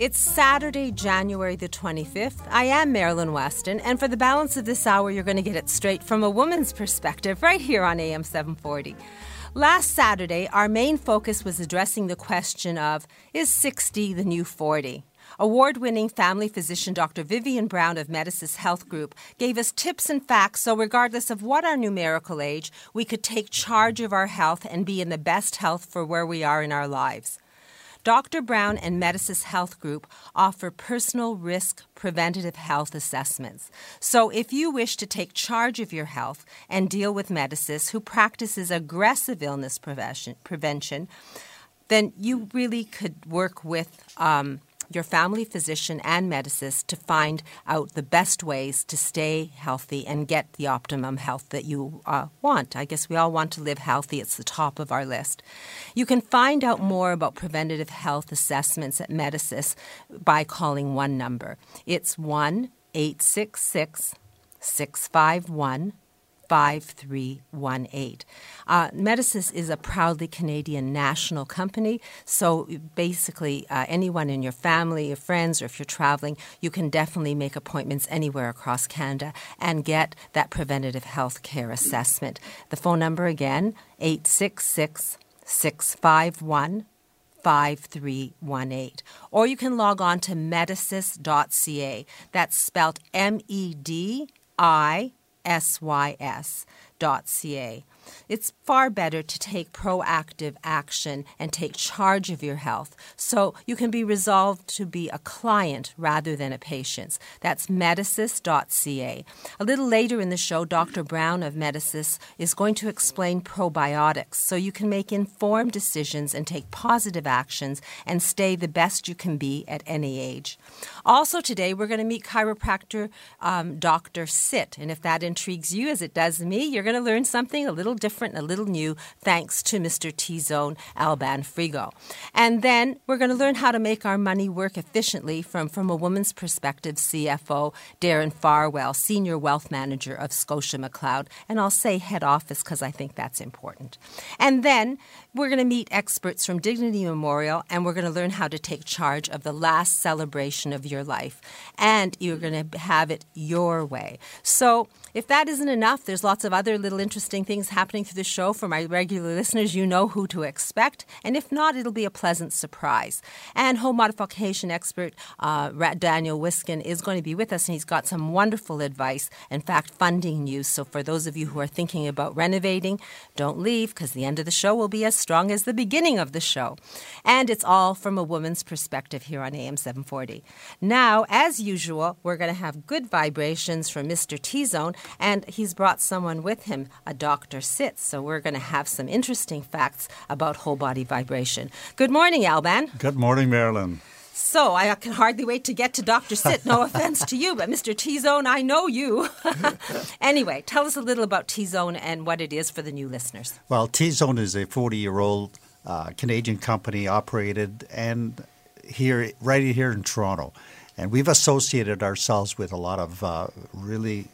It's Saturday, January the 25th. I am Marilyn Weston, and for the balance of this hour, you're going to get it straight from a woman's perspective right here on AM 740. Last Saturday, our main focus was addressing the question of is 60 the new 40? Award winning family physician Dr. Vivian Brown of Medisys Health Group gave us tips and facts so, regardless of what our numerical age, we could take charge of our health and be in the best health for where we are in our lives. Dr. Brown and Medisys Health Group offer personal risk preventative health assessments. So, if you wish to take charge of your health and deal with Medisys, who practices aggressive illness prevention, prevention then you really could work with um, your family physician and Medisys to find out the best ways to stay healthy and get the optimum health that you uh, want. I guess we all want to live healthy, it's the top of our list. You can find out more about preventative health assessments at Medisys by calling one number. It's 1 866 651 5318. Uh, Medisys is a proudly Canadian national company, so basically, uh, anyone in your family, your friends, or if you're traveling, you can definitely make appointments anywhere across Canada and get that preventative health care assessment. The phone number again, 866 651 5318. Or you can log on to medisys.ca. That's spelled M E D I sys.ca. It's far better to take proactive action and take charge of your health so you can be resolved to be a client rather than a patient. That's medisys.ca. A little later in the show, Dr. Brown of Medisys is going to explain probiotics so you can make informed decisions and take positive actions and stay the best you can be at any age. Also, today we're going to meet chiropractor um, Dr. Sit, and if that intrigues you as it does me, you're going to learn something a little different and a little new thanks to Mr. T Zone Alban Frigo. And then we're going to learn how to make our money work efficiently from, from a woman's perspective, CFO Darren Farwell, Senior Wealth Manager of Scotia McLeod. And I'll say head office because I think that's important. And then we're going to meet experts from Dignity Memorial and we're going to learn how to take charge of the last celebration of your life. And you're going to have it your way. So if that isn't enough, there's lots of other little interesting things happening through the show. For my regular listeners, you know who to expect. And if not, it'll be a pleasant surprise. And home modification expert uh, Daniel Wiskin is going to be with us, and he's got some wonderful advice. In fact, funding news. So for those of you who are thinking about renovating, don't leave because the end of the show will be as strong as the beginning of the show. And it's all from a woman's perspective here on AM 740. Now, as usual, we're going to have good vibrations from Mr. T Zone and he's brought someone with him, a Dr. Sitz. So we're going to have some interesting facts about whole body vibration. Good morning, Alban. Good morning, Marilyn. So I can hardly wait to get to Dr. Sit. No offense to you, but Mr. T Zone, I know you. anyway, tell us a little about T Zone and what it is for the new listeners. Well, T Zone is a 40 year old uh, Canadian company operated and here, right here in Toronto. And we've associated ourselves with a lot of uh, really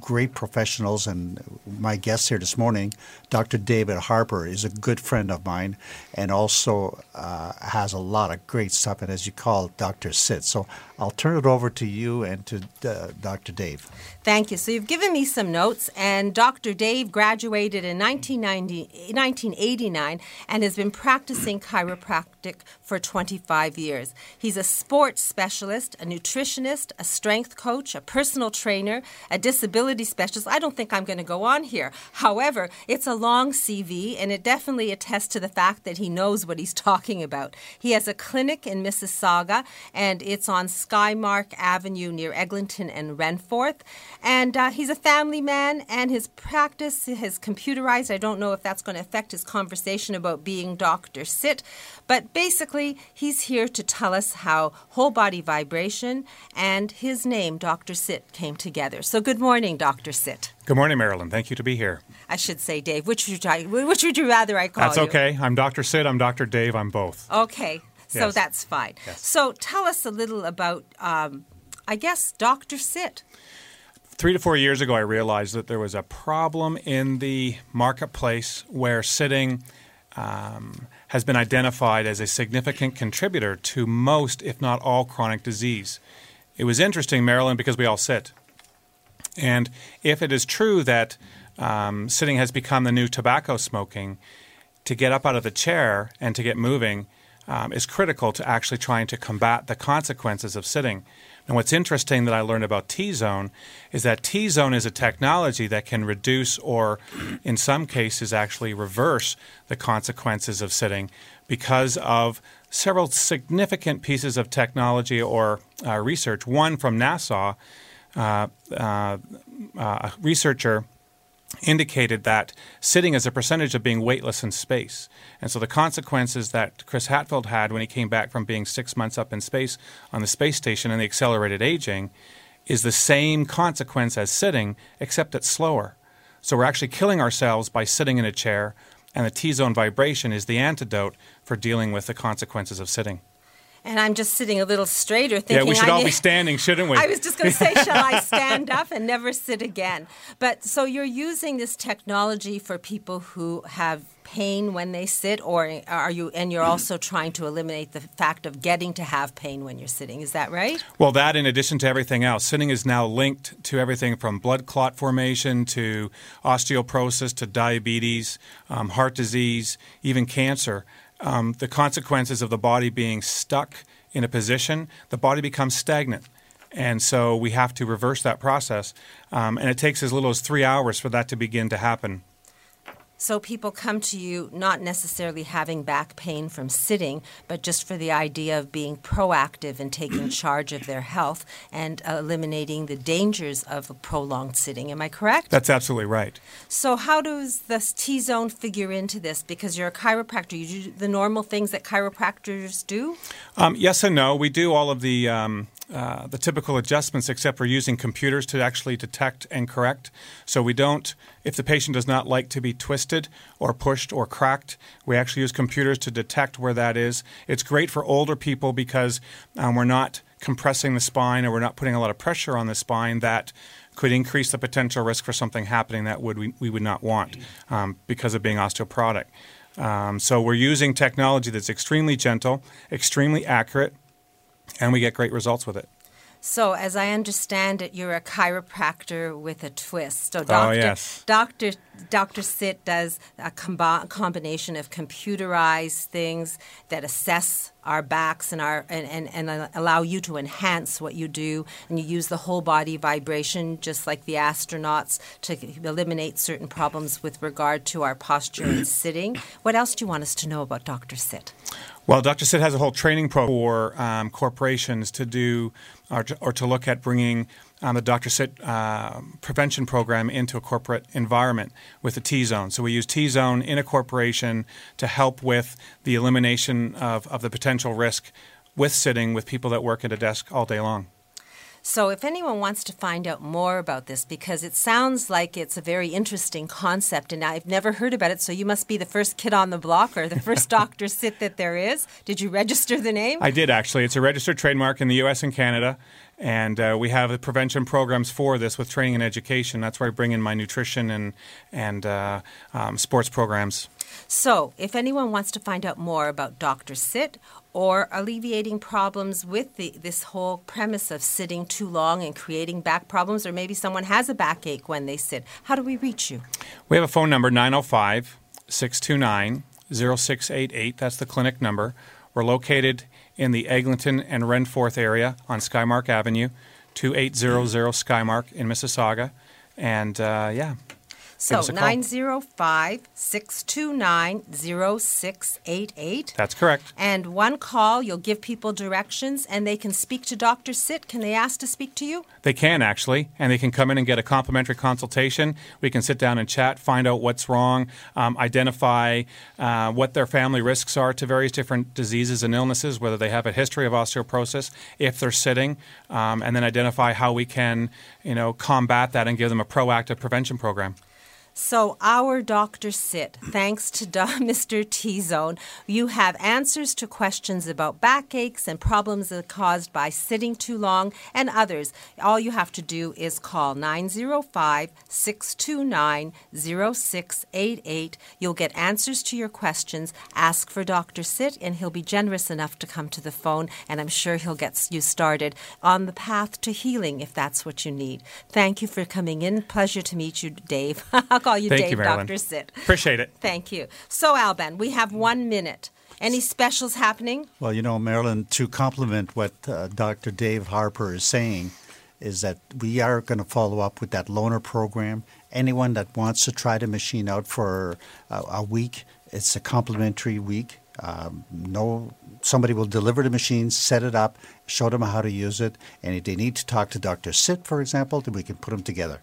great professionals, and my guest here this morning, Dr. David Harper, is a good friend of mine, and also uh, has a lot of great stuff. And as you call Dr. Sit, so I'll turn it over to you and to uh, Dr. Dave. Thank you. So you've given me some notes, and Dr. Dave graduated in 1989 and has been practicing chiropractic for 25 years. He's a sports specialist, a nutritionist, a strength coach, a personal trainer, a disability specialist. I don't think I'm going to go on here. However, it's a long CV, and it definitely attests to the fact that he knows what he's talking about. He has a clinic in Mississauga, and it's on Skymark Avenue near Eglinton and Renforth. And uh, he's a family man, and his practice is computerized. I don't know if that's going to affect his conversation about being Dr. Sit, but basically, he's here to tell us how whole body vibration and his name, Dr. Sit, came together. So, good morning, Dr. Sit. Good morning, Marilyn. Thank you to be here. I should say Dave. Which would you, which would you rather I call That's you? okay. I'm Dr. Sit. I'm Dr. Dave. I'm both. Okay, so Yes. that's fine. Yes. So, tell us a little about, um, I guess, Dr. Sit. Three to four years ago, I realized that there was a problem in the marketplace where sitting um, has been identified as a significant contributor to most, if not all, chronic disease. It was interesting, Marilyn, because we all sit. And if it is true that um, sitting has become the new tobacco smoking, to get up out of the chair and to get moving um, is critical to actually trying to combat the consequences of sitting. And what's interesting that I learned about T Zone is that T Zone is a technology that can reduce or, in some cases, actually reverse the consequences of sitting because of several significant pieces of technology or uh, research. One from NASA, uh, uh, a researcher indicated that sitting is a percentage of being weightless in space. And so the consequences that Chris Hadfield had when he came back from being six months up in space on the space station and the accelerated aging is the same consequence as sitting, except it's slower. So we're actually killing ourselves by sitting in a chair, and the T zone vibration is the antidote for dealing with the consequences of sitting. And I'm just sitting a little straighter, thinking. yeah, we should I all need- be standing, shouldn't we? I was just going to say, shall I stand up and never sit again? But so you're using this technology for people who have pain when they sit, or are you? And you're also trying to eliminate the fact of getting to have pain when you're sitting. Is that right? Well, that in addition to everything else, sitting is now linked to everything from blood clot formation to osteoporosis to diabetes, um, heart disease, even cancer. Um, the consequences of the body being stuck in a position, the body becomes stagnant. And so we have to reverse that process. Um, and it takes as little as three hours for that to begin to happen. So people come to you not necessarily having back pain from sitting, but just for the idea of being proactive and taking charge of their health and eliminating the dangers of a prolonged sitting. Am I correct? That's absolutely right. So how does this T zone figure into this? Because you're a chiropractor, you do the normal things that chiropractors do. Um, yes and no. We do all of the um, uh, the typical adjustments, except we're using computers to actually detect and correct. So we don't. If the patient does not like to be twisted or pushed or cracked, we actually use computers to detect where that is. It's great for older people because um, we're not compressing the spine or we're not putting a lot of pressure on the spine that could increase the potential risk for something happening that would we, we would not want um, because of being osteoporotic. Um, so we're using technology that's extremely gentle, extremely accurate, and we get great results with it. So, as I understand it, you're a chiropractor with a twist. So, oh, Doctor, Oh, yes. Doctor, Doctor Sit does a combi- combination of computerized things that assess our backs and our and, and, and allow you to enhance what you do, and you use the whole body vibration, just like the astronauts, to eliminate certain problems with regard to our posture and sitting. What else do you want us to know about Doctor Sit? Well, Dr. sit has a whole training program for um, corporations to do or to, or to look at bringing um, the Dr. Sit uh, prevention program into a corporate environment with the T Zone. So we use T Zone in a corporation to help with the elimination of, of the potential risk with sitting with people that work at a desk all day long. So, if anyone wants to find out more about this, because it sounds like it's a very interesting concept, and I've never heard about it, so you must be the first kid on the block or the first doctor sit that there is. Did you register the name? I did actually. It's a registered trademark in the U.S. and Canada, and uh, we have the prevention programs for this with training and education. That's where I bring in my nutrition and and uh, um, sports programs. So, if anyone wants to find out more about Dr. Sit or alleviating problems with the, this whole premise of sitting too long and creating back problems, or maybe someone has a backache when they sit, how do we reach you? We have a phone number 905 629 0688. That's the clinic number. We're located in the Eglinton and Renforth area on Skymark Avenue, 2800 Skymark in Mississauga. And uh, yeah, So us 905 629 0688. that's correct. And one call, you'll give people directions and they can speak to Dr. Sit. Can they ask to speak to you? They can actually, and they can come in and get a complimentary consultation. We can sit down and chat, find out what's wrong, um, identify uh, what their family risks are to various different diseases and illnesses, whether they have a history of osteoporosis, if they're sitting, um, and then identify how we can, you know, combat that and give them a proactive prevention program. So, our Dr. Sit, thanks to Mr. T Zone, you have answers to questions about backaches and problems caused by sitting too long and others. All you have to do is call 905 629 0688. You'll get answers to your questions. Ask for Dr. Sit, and he'll be generous enough to come to the phone, and I'm sure he'll get you started on the path to healing if that's what you need. Thank you for coming in. Pleasure to meet you, Dave. I'll call you Thank Dave, you, Dr. Sit. Appreciate it. Thank you. So, Alban, we have one minute. Any specials happening? Well, you know, Marilyn, to complement what uh, Dr. Dave Harper is saying, is that we are going to follow up with that loaner program. Anyone that wants to try the machine out for a, a week, it's a complimentary week. Um, no, somebody will deliver the machine, set it up, show them how to use it, and if they need to talk to Dr. Sit, for example, then we can put them together.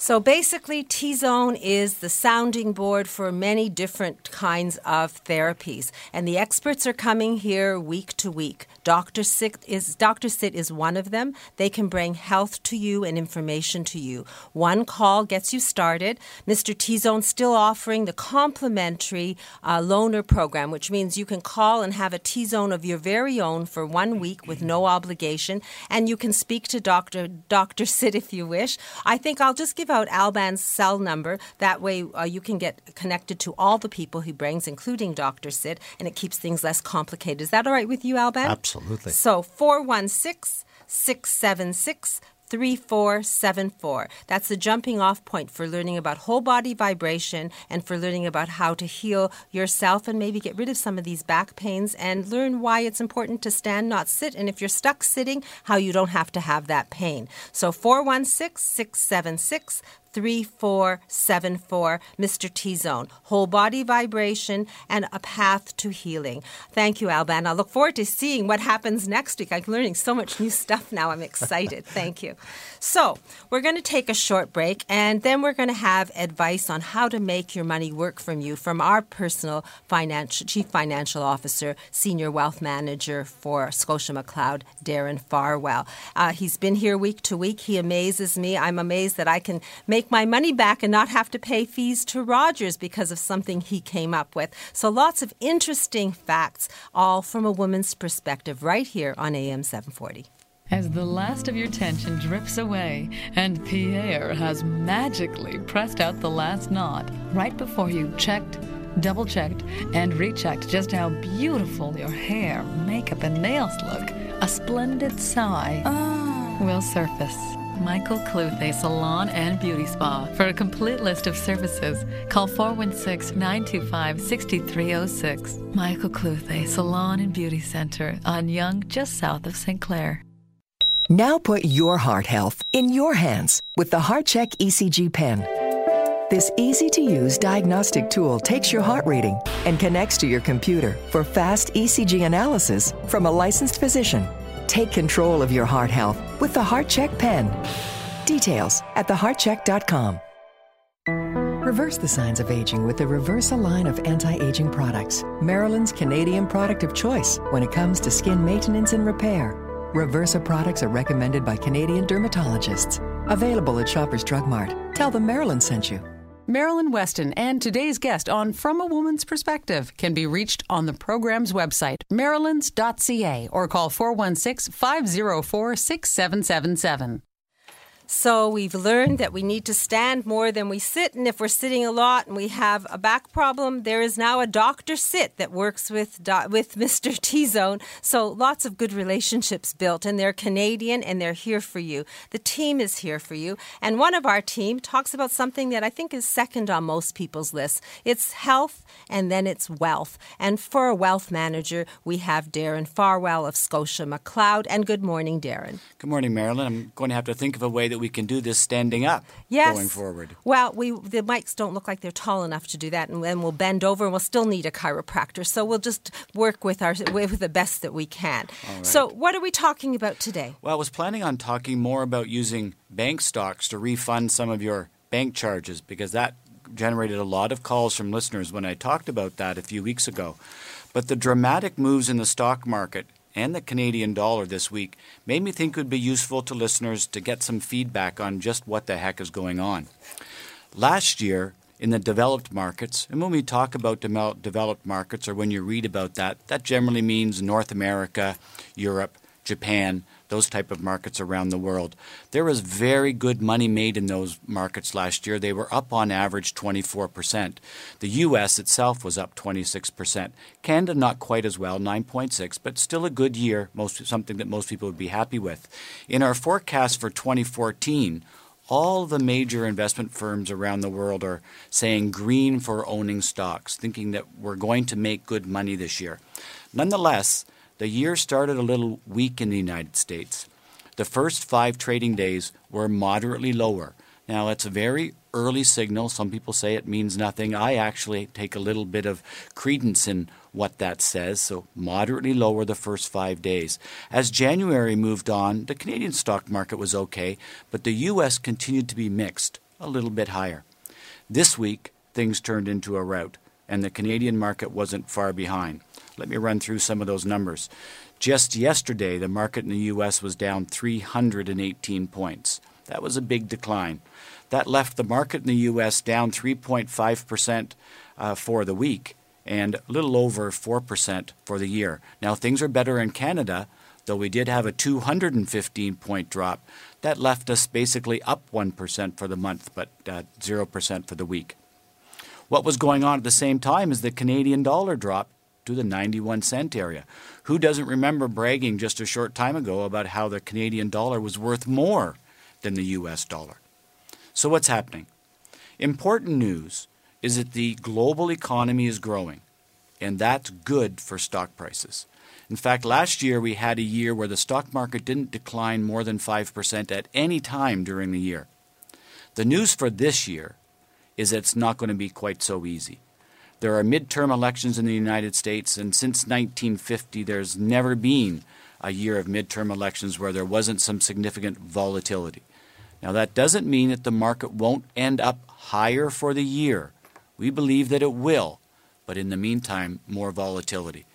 So basically, T Zone is the sounding board for many different kinds of therapies, and the experts are coming here week to week. Doctor Sit is Doctor Sit is one of them. They can bring health to you and information to you. One call gets you started. Mr. T Zone still offering the complimentary uh, loaner program, which means you can call and have a T Zone of your very own for one week with no obligation, and you can speak to Doctor Doctor Sit if you wish. I think I'll just give out Alban's cell number. That way, uh, you can get connected to all the people he brings, including Doctor Sit, and it keeps things less complicated. Is that all right with you, Alban? Absolutely. So 416 676 3474. That's the jumping off point for learning about whole body vibration and for learning about how to heal yourself and maybe get rid of some of these back pains and learn why it's important to stand, not sit. And if you're stuck sitting, how you don't have to have that pain. So 416 676 3474, Mr. T Zone, whole body vibration and a path to healing. Thank you, Alban. I look forward to seeing what happens next week. I'm learning so much new stuff now. I'm excited. Thank you. So, we're going to take a short break and then we're going to have advice on how to make your money work from you from our personal financial chief financial officer, senior wealth manager for Scotia McLeod, Darren Farwell. Uh, he's been here week to week. He amazes me. I'm amazed that I can make my money back and not have to pay fees to Rogers because of something he came up with. So lots of interesting facts, all from a woman's perspective, right here on AM 740. As the last of your tension drips away and Pierre has magically pressed out the last knot right before you checked, double checked, and rechecked just how beautiful your hair, makeup, and nails look, a splendid sigh ah. will surface. Michael Cluthe Salon and Beauty Spa. For a complete list of services, call 416 925 6306. Michael Cluthe Salon and Beauty Center on Yonge, just south of St. Clair. Now put your heart health in your hands with the HeartCheck ECG pen. This easy to use diagnostic tool takes your heart reading and connects to your computer for fast ECG analysis from a licensed physician. Take control of your heart health with the HeartCheck pen. Details at theheartcheck.com. Reverse the signs of aging with the Reversa line of anti aging products, Marilyn's Canadian product of choice when it comes to skin maintenance and repair. Reversa products are recommended by Canadian dermatologists. Available at Shoppers Drug Mart. Tell them Maryland sent you. Marilyn Weston and today's guest on From a Woman's Perspective can be reached on the program's website, marilyns.ca, or call 416 504 6777. So we've learned that we need to stand more than we sit, and if we're sitting a lot and we have a back problem, there is now a doctor sit that works with with Mr. T Zone. So lots of good relationships built, and they're Canadian and they're here for you. The team is here for you, and one of our team talks about something that I think is second on most people's list. It's health, and then it's wealth. And for a wealth manager, we have Darren Farwell of Scotia McLeod. And good morning, Darren. Good morning, Marilyn. I'm going to have to think of a way that that we can do this standing up yes. going forward. Well, we the mics don't look like they're tall enough to do that, and then we'll bend over, and we'll still need a chiropractor. So we'll just work with our with the best that we can. Right. So, what are we talking about today? Well, I was planning on talking more about using bank stocks to refund some of your bank charges because that generated a lot of calls from listeners when I talked about that a few weeks ago. But the dramatic moves in the stock market and the Canadian dollar this week made me think it would be useful to listeners to get some feedback on just what the heck is going on. Last year, in the developed markets, and when we talk about developed markets or when you read about that, that generally means North America, Europe, Japan, those type of markets around the world. There was very good money made in those markets last year. They were up on average 24%. The US itself was up 26%. Canada not quite as well, 9.6, but still a good year, most something that most people would be happy with. In our forecast for 2014, all the major investment firms around the world are saying green for owning stocks, thinking that we're going to make good money this year. Nonetheless, the year started a little weak in the United States. The first five trading days were moderately lower. Now, it's a very early signal. Some people say it means nothing. I actually take a little bit of credence in what that says, so moderately lower the first five days. As January moved on, the Canadian stock market was okay, but the U.S. continued to be mixed, a little bit higher. This week, things turned into a rout, and the Canadian market wasn't far behind. Let me run through some of those numbers. Just yesterday, the market in the U.S. was down 318 points. That was a big decline. That left the market in the U.S. down 3.5% uh, for the week and a little over 4% for the year. Now, things are better in Canada, though we did have a 215 point drop. That left us basically up 1% for the month, but uh, 0% for the week. What was going on at the same time is the Canadian dollar dropped to the 91 cent area. Who doesn't remember bragging just a short time ago about how the Canadian dollar was worth more than the US dollar? So, what's happening? Important news is that the global economy is growing, and that's good for stock prices. In fact, last year we had a year where the stock market didn't decline more than 5% at any time during the year. The news for this year is that it's not going to be quite so easy. There are midterm elections in the United States, and since 1950, there's never been a year of midterm elections where there wasn't some significant volatility. Now, that doesn't mean that the market won't end up higher for the year. We believe that it will, but in the meantime, more volatility.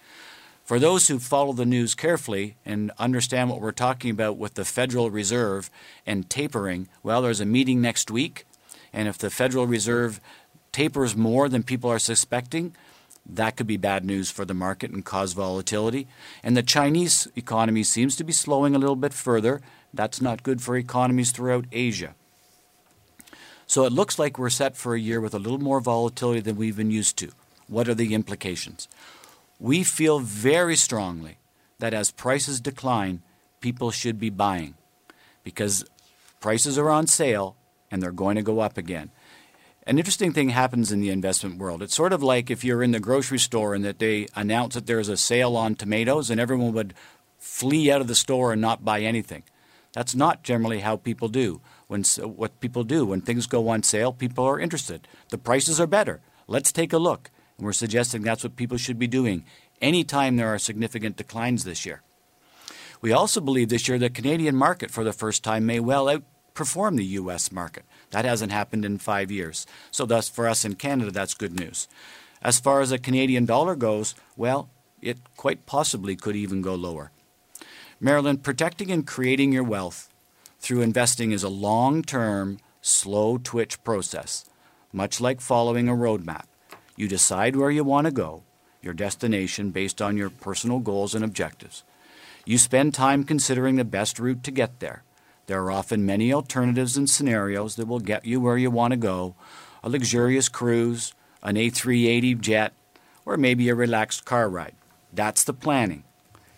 For those who follow the news carefully and understand what we're talking about with the Federal Reserve and tapering, well, there's a meeting next week, and if the Federal Reserve tapers more than people are suspecting, that could be bad news for the market and cause volatility. And the Chinese economy seems to be slowing a little bit further. That's not good for economies throughout Asia. So it looks like we're set for a year with a little more volatility than we've been used to. What are the implications? We feel very strongly that as prices decline, people should be buying because prices are on sale and they're going to go up again an interesting thing happens in the investment world. It's sort of like if you're in the grocery store and that they announce that there's a sale on tomatoes and everyone would flee out of the store and not buy anything. That's not generally how people do. When what people do when things go on sale, people are interested. The prices are better. Let's take a look. And we're suggesting that's what people should be doing anytime there are significant declines this year. We also believe this year the Canadian market for the first time may well outperform the US market. That hasn't happened in five years. So, thus, for us in Canada, that's good news. As far as the Canadian dollar goes, well, it quite possibly could even go lower. Marilyn, protecting and creating your wealth through investing is a long term, slow twitch process, much like following a roadmap. You decide where you want to go, your destination based on your personal goals and objectives. You spend time considering the best route to get there. There are often many alternatives and scenarios that will get you where you want to go a luxurious cruise, an A380 jet, or maybe a relaxed car ride. That's the planning.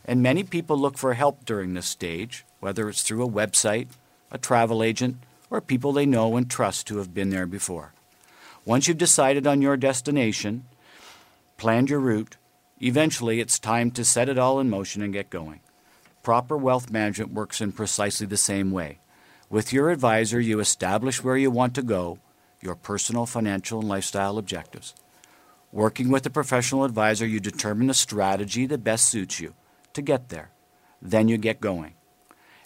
And many people look for help during this stage, whether it's through a website, a travel agent, or people they know and trust who have been there before. Once you've decided on your destination, planned your route, eventually it's time to set it all in motion and get going. Proper wealth management works in precisely the same way. With your advisor, you establish where you want to go, your personal, financial, and lifestyle objectives. Working with a professional advisor, you determine the strategy that best suits you to get there. Then you get going.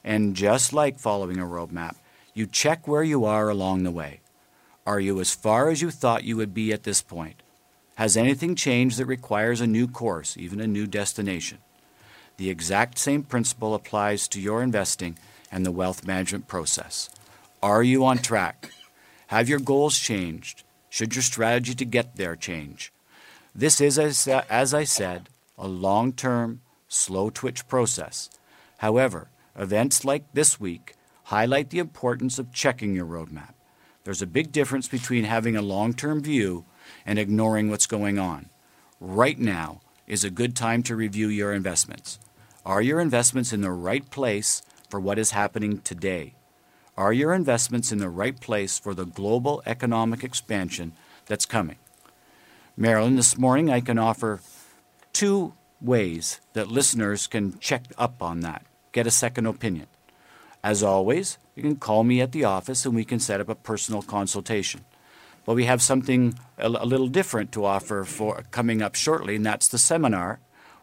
And just like following a roadmap, you check where you are along the way. Are you as far as you thought you would be at this point? Has anything changed that requires a new course, even a new destination? The exact same principle applies to your investing and the wealth management process. Are you on track? Have your goals changed? Should your strategy to get there change? This is, as I said, a long term, slow twitch process. However, events like this week highlight the importance of checking your roadmap. There's a big difference between having a long term view and ignoring what's going on. Right now is a good time to review your investments. Are your investments in the right place for what is happening today? Are your investments in the right place for the global economic expansion that's coming? Marilyn, this morning I can offer two ways that listeners can check up on that, get a second opinion. As always, you can call me at the office and we can set up a personal consultation. But we have something a, little different to offer for coming up shortly, and that's the seminar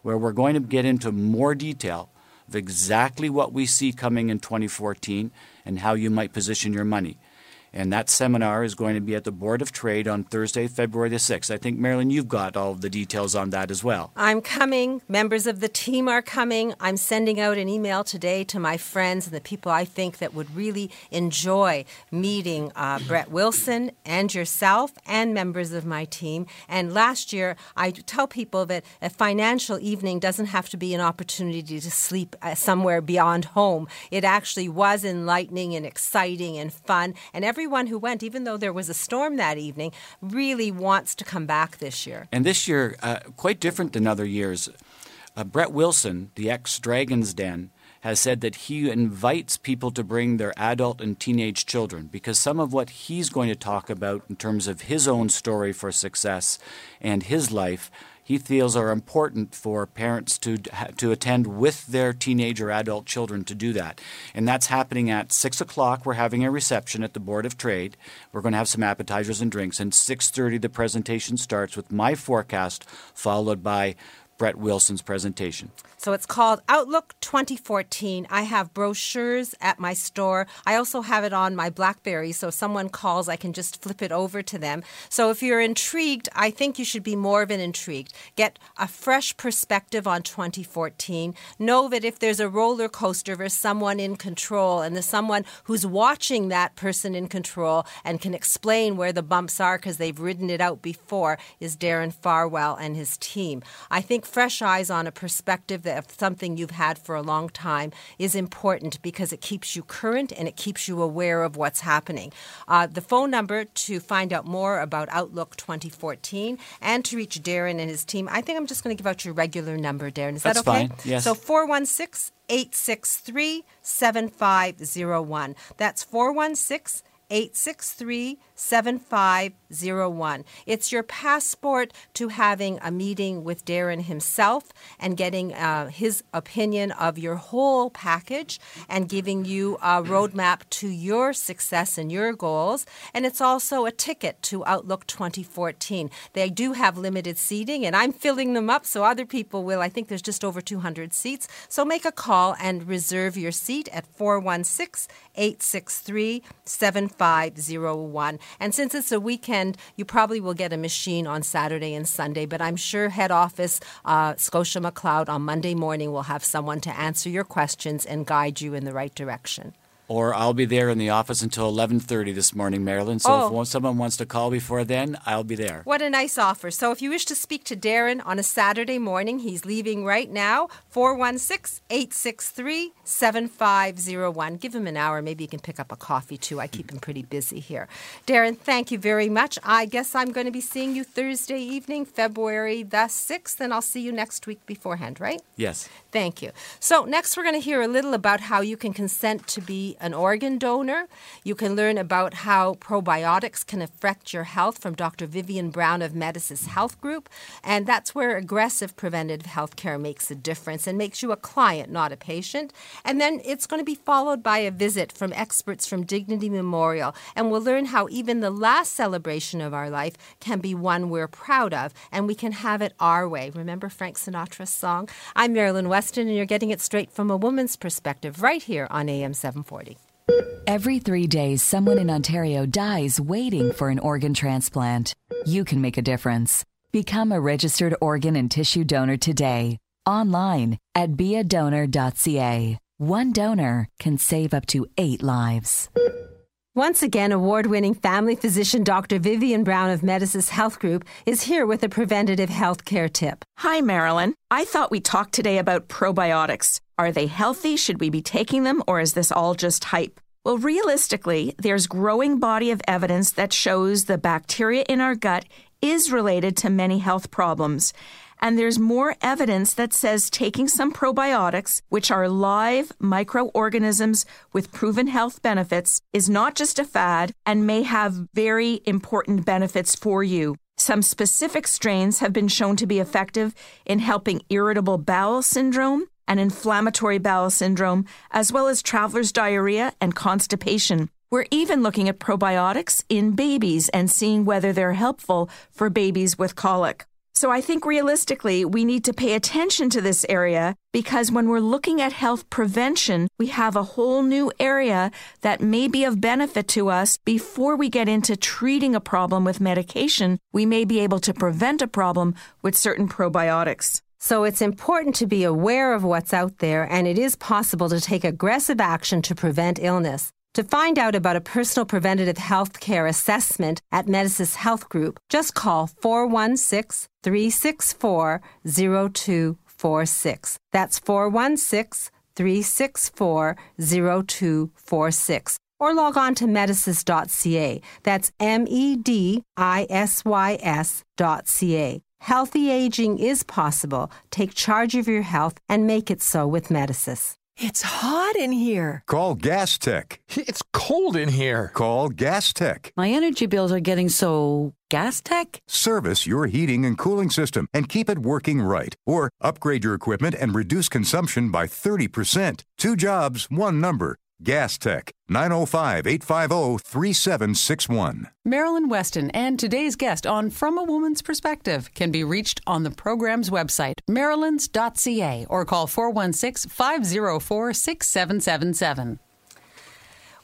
where we're going to get into more detail of exactly what we see coming in 2014 and how you might position your money. And that seminar is going to be at the Board of Trade on Thursday, February the 6th. I think, Marilyn, you've got all of the details on that as well. I'm coming. Members of the team are coming. I'm sending out an email today to my friends and the people I think that would really enjoy meeting uh, Brett Wilson and yourself and members of my team. And last year, I tell people that a financial evening doesn't have to be an opportunity to sleep uh, somewhere beyond home. It actually was enlightening and exciting and fun. And every everyone who went, even though there was a storm that evening, really wants to come back this year. And this year, uh, quite different than other years. Uh, Brett Wilson, the ex Dragon's Den, has said that he invites people to bring their adult and teenage children because some of what he's going to talk about in terms of his own story for success and his life he feels are important for parents to to attend with their teenage or adult children to do that. And that's happening at six o'clock. We're having a reception at the Board of Trade. We're going to have some appetizers and drinks. And six thirty, the presentation starts with my forecast, followed by Brett Wilson's presentation. So it's called Outlook 2014. I have brochures at my store. I also have it on my Blackberry, so if someone calls, I can just flip it over to them. So if you're intrigued, I think you should be more of an intrigued. Get a fresh perspective on 2014. Know that if there's a roller coaster, there's someone in control, and there's someone who's watching that person in control and can explain where the bumps are because they've ridden it out before, is Darren Farwell and his team. I think fresh eyes on a perspective of something you've had for a long time is important because it keeps you current and it keeps you aware of what's happening. Uh, the phone number to find out more about Outlook 2014 and to reach Darren and his team, I think I'm just going to give out your regular number, Darren. Is That's that okay? Fine. Yes. So 416 863 7501. That's 416 863 7501. It's your passport to having a meeting with Darren himself and getting uh, his opinion of your whole package and giving you a roadmap to your success and your goals. And it's also a ticket to Outlook 2014. They do have limited seating, and I'm filling them up so other people will. I think there's just over 200 seats. So make a call and reserve your seat at 416 863 7501. And since it's a weekend, you probably will get a machine on Saturday and Sunday, but I'm sure head office, uh, Scotia McLeod, on Monday morning will have someone to answer your questions and guide you in the right direction. Or I'll be there in the office until 11:30 this morning, Marilyn. So Oh. if someone wants to call before then, I'll be there. What a nice offer. So if you wish to speak to Darren on a Saturday morning, he's leaving right now, 416 863 7501. Give him an hour. Maybe you can pick up a coffee too. I keep him pretty busy here. Darren, thank you very much. I guess I'm going to be seeing you Thursday evening, February the 6th, and I'll see you next week beforehand, right? Yes. Thank you. So, next, we're going to hear a little about how you can consent to be an organ donor. You can learn about how probiotics can affect your health from Dr. Vivian Brown of Medisys Health Group. And that's where aggressive preventative health care makes a difference and makes you a client, not a patient. And then it's going to be followed by a visit from experts from Dignity Memorial. And we'll learn how even the last celebration of our life can be one we're proud of and we can have it our way. Remember Frank Sinatra's song? I'm Marilyn Weston, and you're getting it straight from a woman's perspective right here on AM 740. Every three days, someone in Ontario dies waiting for an organ transplant. You can make a difference. Become a registered organ and tissue donor today. Online at beadonor.ca. One donor can save up to eight lives. Once again, award winning family physician Dr. Vivian Brown of Medisys Health Group is here with a preventative health care tip. Hi, Marilyn. I thought we talked today about probiotics. Are they healthy? Should we be taking them, or is this all just hype? Well, realistically, there's growing body of evidence that shows the bacteria in our gut is related to many health problems. And there's more evidence that says taking some probiotics, which are live microorganisms with proven health benefits, is not just a fad and may have very important benefits for you. Some specific strains have been shown to be effective in helping irritable bowel syndrome and inflammatory bowel syndrome, as well as traveler's diarrhea and constipation. We're even looking at probiotics in babies and seeing whether they're helpful for babies with colic. So I think realistically, we need to pay attention to this area because when we're looking at health prevention, we have a whole new area that may be of benefit to us before we get into treating a problem with medication. We may be able to prevent a problem with certain probiotics. So it's important to be aware of what's out there, and it is possible to take aggressive action to prevent illness. To find out about a personal preventative health care assessment at Medisys Health Group, just call 416 364 0246. That's 416 364 0246. Or log on to medisys.ca. That's M E D I S Y S.ca. Healthy aging is possible. Take charge of your health and make it so with Medisys. It's hot in here. Call Gas Tech. It's cold in here. Call Gas Tech. My energy bills are getting so gas tech? Service your heating and cooling system and keep it working right. Or upgrade your equipment and reduce consumption by 30%. Two jobs, one number. Gas Tech. 905 850 3761. Marilyn Weston and today's guest on From a Woman's Perspective can be reached on the program's website, marilyns.ca, or call 416 504 6777.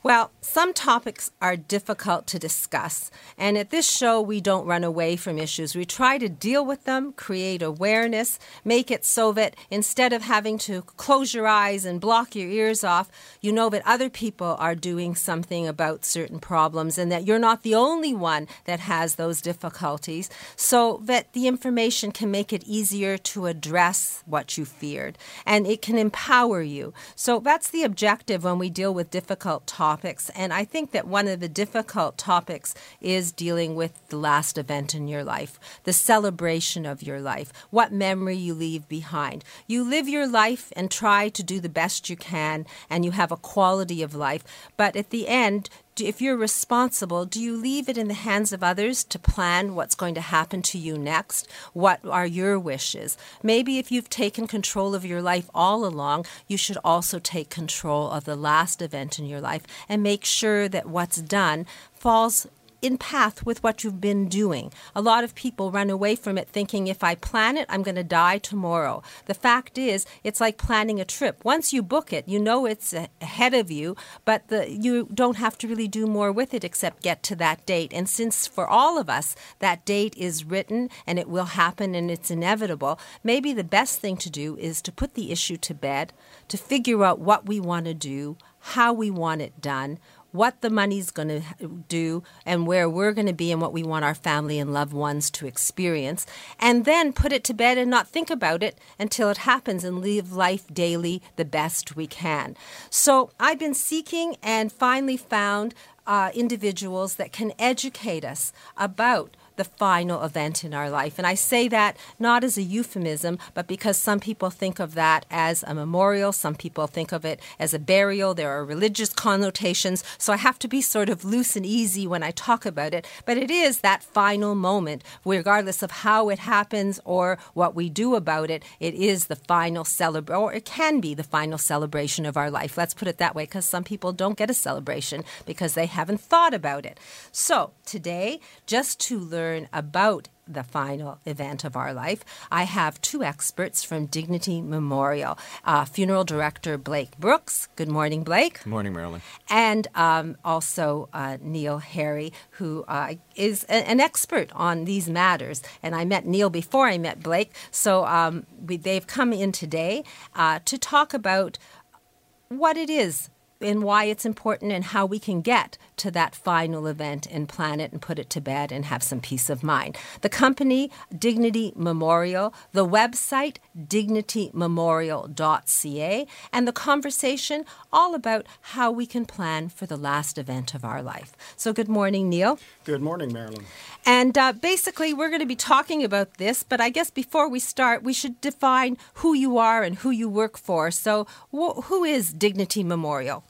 Well, some topics are difficult to discuss, and at this show, we don't run away from issues. We try to deal with them, create awareness, make it so that instead of having to close your eyes and block your ears off, you know that other people are doing something about certain problems and that you're not the only one that has those difficulties, so that the information can make it easier to address what you feared and it can empower you. So that's the objective when we deal with difficult topics topics. And I think that one of the difficult topics is dealing with the last event in your life, the celebration of your life, what memory you leave behind. You live your life and try to do the best you can, and you have a quality of life. But at the end, if you're responsible, do you leave it in the hands of others to plan what's going to happen to you next? What are your wishes? Maybe if you've taken control of your life all along, you should also take control of the last event in your life and make sure that what's done falls in path with what you've been doing. A lot of people run away from it thinking if I plan it, I'm going to die tomorrow. The fact is, it's like planning a trip. Once you book it, you know it's ahead of you, but the, you don't have to really do more with it except get to that date. And since for all of us that date is written and it will happen and it's inevitable, maybe the best thing to do is to put the issue to bed, to figure out what we want to do, how we want it done, what the money's going to do and where we're going to be and what we want our family and loved ones to experience, and then put it to bed and not think about it until it happens and live life daily the best we can. So I've been seeking and finally found uh, individuals that can educate us about the final event in our life. And I say that not as a euphemism, but because some people think of that as a memorial, some people think of it as a burial. There are religious connotations. So I have to be sort of loose and easy when I talk about it. But it is that final moment, regardless of how it happens or what we do about it, it is the final celebration, or it can be the final celebration of our life. Let's put it that way, because some people don't get a celebration because they haven't thought about it. So today, just to learn learn about the final event of our life, I have two experts from Dignity Memorial uh, funeral director Blake Brooks. Good morning, Blake. Good morning, Marilyn. And um, also uh, Neil Harry, who uh, is a- an expert on these matters. And I met Neil before I met Blake, so um, we, they've come in today uh, to talk about what it is and why it's important and how we can get to that final event and plan it and put it to bed and have some peace of mind. The company, Dignity Memorial, the website, dignitymemorial.ca, and the conversation all about how we can plan for the last event of our life. So, good morning, Neil. Good morning, Marilyn. And uh, basically, we're going to be talking about this, but I guess before we start, we should define who you are and who you work for. So, wh- who is Dignity Memorial?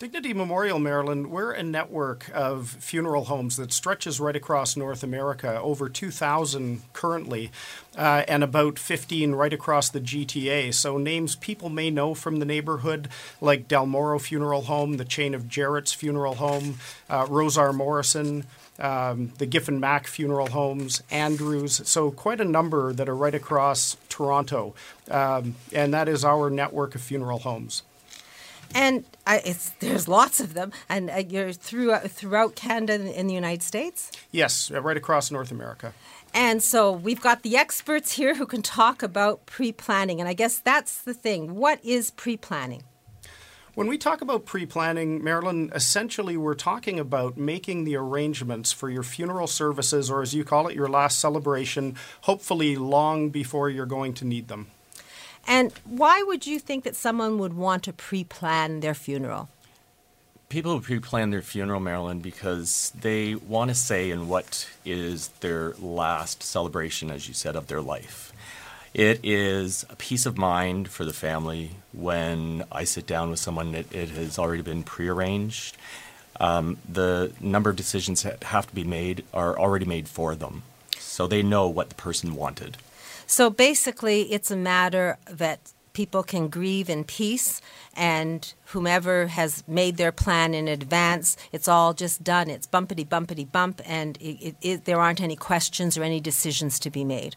Dignity Memorial Marilyn, we're a network of funeral homes that stretches right across North America, over 2,000 currently, uh, and about 15 right across the GTA. So, names people may know from the neighborhood, like Dalmoro Funeral Home, the chain of Jerrett's Funeral Home, uh, Rosar-Morrison, um, the Giffen Mack Funeral Homes, Andrews. So, quite a number that are right across Toronto. Um, and that is our network of funeral homes and I, there's lots of them, and uh, you're throughout throughout Canada and the United States. Yes, uh, right across North America. And so we've got the experts here who can talk about pre-planning, and I guess that's the thing. What is pre-planning? When we talk about pre planning, Marilyn, essentially we're talking about making the arrangements for your funeral services, or as you call it, your last celebration, hopefully long before you're going to need them. And why would you think that someone would want to pre plan their funeral? People pre plan their funeral, Marilyn, because they want to say in what is their last celebration, as you said, of their life. It is a peace of mind for the family when I sit down with someone that it has already been prearranged. Um, the number of decisions that have to be made are already made for them, so they know what the person wanted. So basically, it's a matter that people can grieve in peace and whomever has made their plan in advance it's all just done it's bumpity bumpity bump and it, it, it, there aren't any questions or any decisions to be made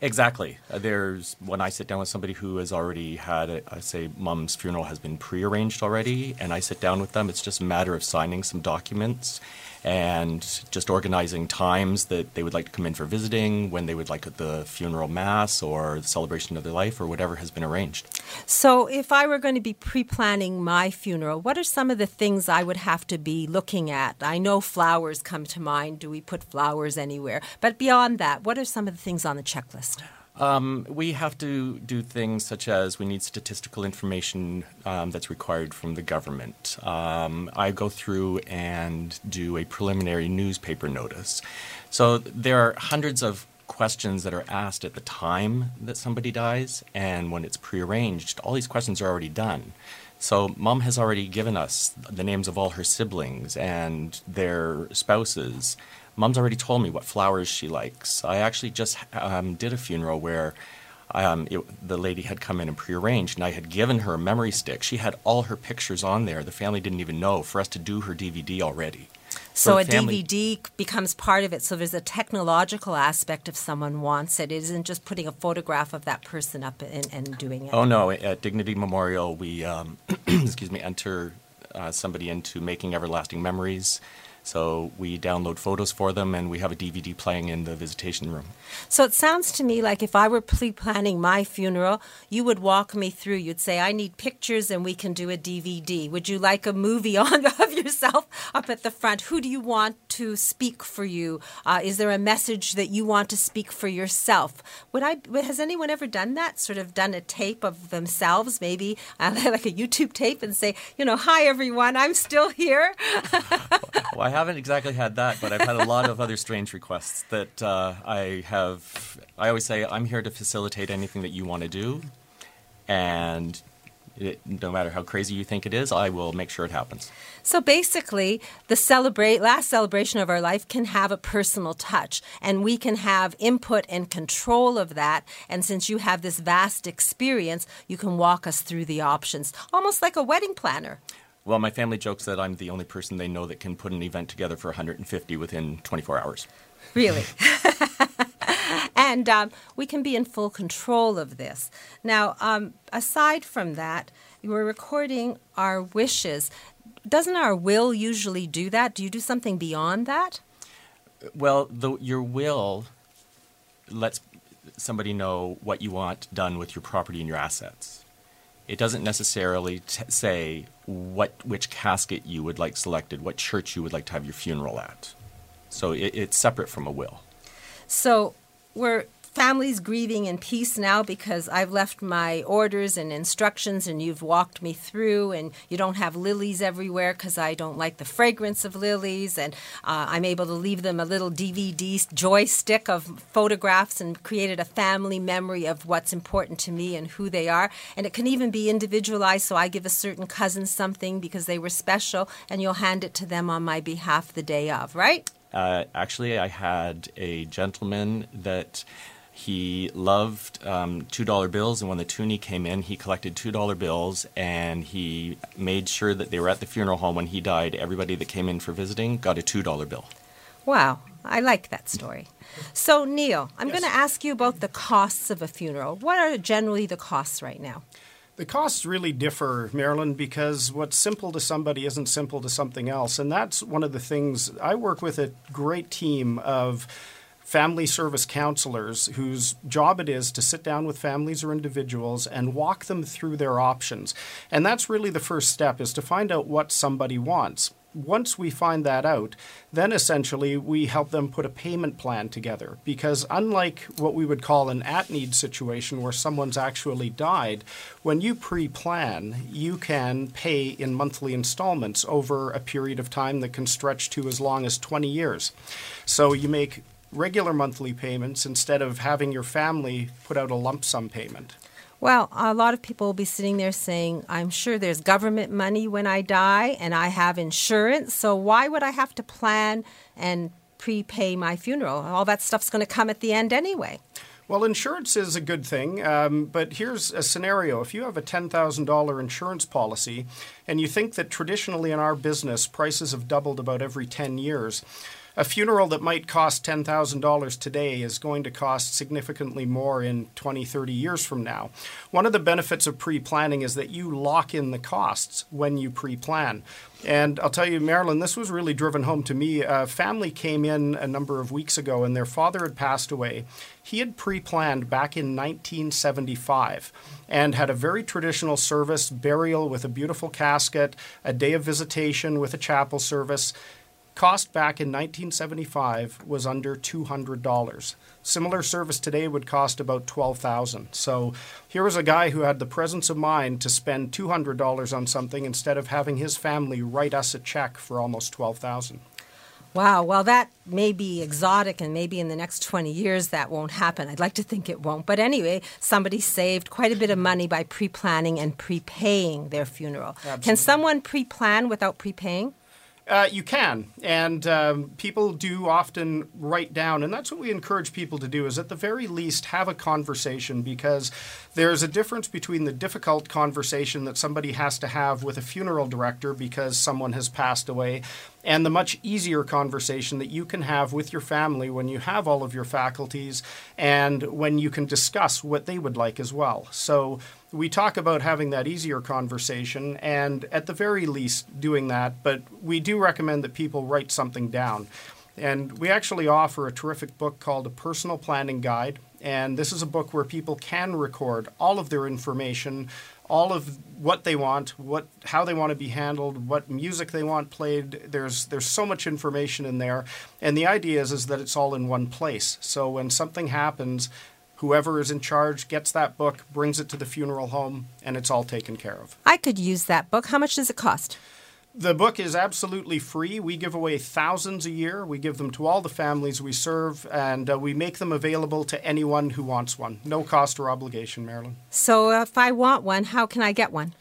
Exactly. Uh, there's when I sit down with somebody who has already had, a, I say, mom's funeral has been prearranged already, and I sit down with them. It's just a matter of signing some documents and just organizing times that they would like to come in for visiting, when they would like the funeral mass or the celebration of their life, or whatever has been arranged. So, if I were going to be pre planning my funeral, what are some of the things I would have to be looking at? I know flowers come to mind. Do we put flowers anywhere? But beyond that, what are some of the things on the checklist? Um, we have to do things such as we need statistical information um, that's required from the government. Um, I go through and do a preliminary newspaper notice. So there are hundreds of questions that are asked at the time that somebody dies, and when it's prearranged, all these questions are already done. So, mom has already given us the names of all her siblings and their spouses mom's already told me what flowers she likes. I actually just um, did a funeral where um, it, the lady had come in and prearranged, and I had given her a memory stick. She had all her pictures on there. The family didn't even know for us to do her DVD already. So, a family, DVD becomes part of it. So there's a technological aspect if someone wants it. It isn't just putting a photograph of that person up and, and doing it. Oh no! At Dignity Memorial, we um, excuse me enter uh, somebody into making everlasting memories So we download photos for them, and we have a DVD playing in the visitation room. So it sounds to me like if I were pre planning my funeral, you would walk me through. You'd say, I need pictures and we can do a DVD. Would you like a movie on of yourself up at the front? Who do you want to speak for you? Uh, is there a message that you want to speak for yourself? Would I? Has anyone ever done that? Sort of done a tape of themselves, maybe uh, like a YouTube tape, and say, you know, hi everyone, I'm still here. well, I haven't exactly had that, but I've had a lot of other strange requests that uh, I have. I always say I'm here to facilitate anything that you want to do, and it, no matter how crazy you think it is, I will make sure it happens. So basically, the celebrate last celebration of our life can have a personal touch, and we can have input and control of that. And since you have this vast experience, you can walk us through the options, almost like a wedding planner. Well, my family jokes that I'm the only person they know that can put an event together for 150 within 24 hours. Really? and um, we can be in full control of this. Now, um, aside from that, we're recording our wishes. Doesn't our will usually do that? Do you do something beyond that? Well, the, your will lets somebody know what you want done with your property and your assets. It doesn't necessarily t- say what which casket you would like selected, what church you would like to have your funeral at. So it, it's separate from a will. So we're families grieving in peace now because I've left my orders and instructions and you've walked me through and you don't have lilies everywhere because I don't like the fragrance of lilies and uh, I'm able to leave them a little DVD joystick of photographs and created a family memory of what's important to me and who they are and it can even be individualized so I give a certain cousin something because they were special and you'll hand it to them on my behalf the day of, right? Uh, actually, I had a gentleman that he loved um, $2 bills, and when the toonie came in, he collected $2 bills and he made sure that they were at the funeral home when he died. Everybody that came in for visiting got a $2 bill. Wow, I like that story. So, Neil, I'm yes. going to ask you about the costs of a funeral. What are generally the costs right now? The costs really differ, Marilyn, because what's simple to somebody isn't simple to something else. And that's one of the things I work with a great team of family service counselors whose job it is to sit down with families or individuals and walk them through their options. And that's really the first step is to find out what somebody wants once we find that out, then essentially we help them put a payment plan together. Because unlike what we would call an at need situation where someone's actually died, when you pre plan, you can pay in monthly installments over a period of time that can stretch to as long as 20 years. So you make regular monthly payments instead of having your family put out a lump sum payment? Well, a lot of people will be sitting there saying, I'm sure there's government money when I die and I have insurance, so why would I have to plan and prepay my funeral? All that stuff's going to come at the end anyway. Well, insurance is a good thing, um, but here's a scenario. If you have a $10,000 insurance policy and you think that traditionally in our business prices have doubled about every 10 years, a funeral that might cost $10,000 today is going to cost significantly more in 20, 30 years from now. One of the benefits of pre planning is that you lock in the costs when you pre plan. And I'll tell you, Marilyn, this was really driven home to me. A family came in a number of weeks ago and their father had passed away. He had pre planned back in 1975 and had a very traditional service, burial with a beautiful casket, a day of visitation with a chapel service. Cost back in 1975 was under $200. Similar service today would cost about 12,000. So here was a guy who had the presence of mind to spend $200 on something instead of having his family write us a check for almost 12000 Wow, well, that may be exotic, and maybe in the next 20 years that won't happen. I'd like to think it won't. But anyway, somebody saved quite a bit of money by pre planning and prepaying their funeral. Absolutely. Can someone pre plan without prepaying? Uh, you can, and um, people do often write down, and that's what we encourage people to do. Is at the very least have a conversation because there's a difference between the difficult conversation that somebody has to have with a funeral director because someone has passed away, and the much easier conversation that you can have with your family when you have all of your faculties and when you can discuss what they would like as well. So we talk about having that easier conversation and at the very least doing that, but we do recommend that people write something down. And we actually offer a terrific book called A Personal Planning Guide. And this is a book where people can record all of their information, all of what they want, what how they want to be handled, what music they want played. There's there's so much information in there. And the idea is, is that it's all in one place. So when something happens, whoever is in charge gets that book, brings it to the funeral home, and it's all taken care of. I could use that book. How much does it cost? The book is absolutely free. We give away thousands a year. We give them to all the families we serve, and uh, we make them available to anyone who wants one. No cost or obligation, Marilyn. So if I want one, how can I get one?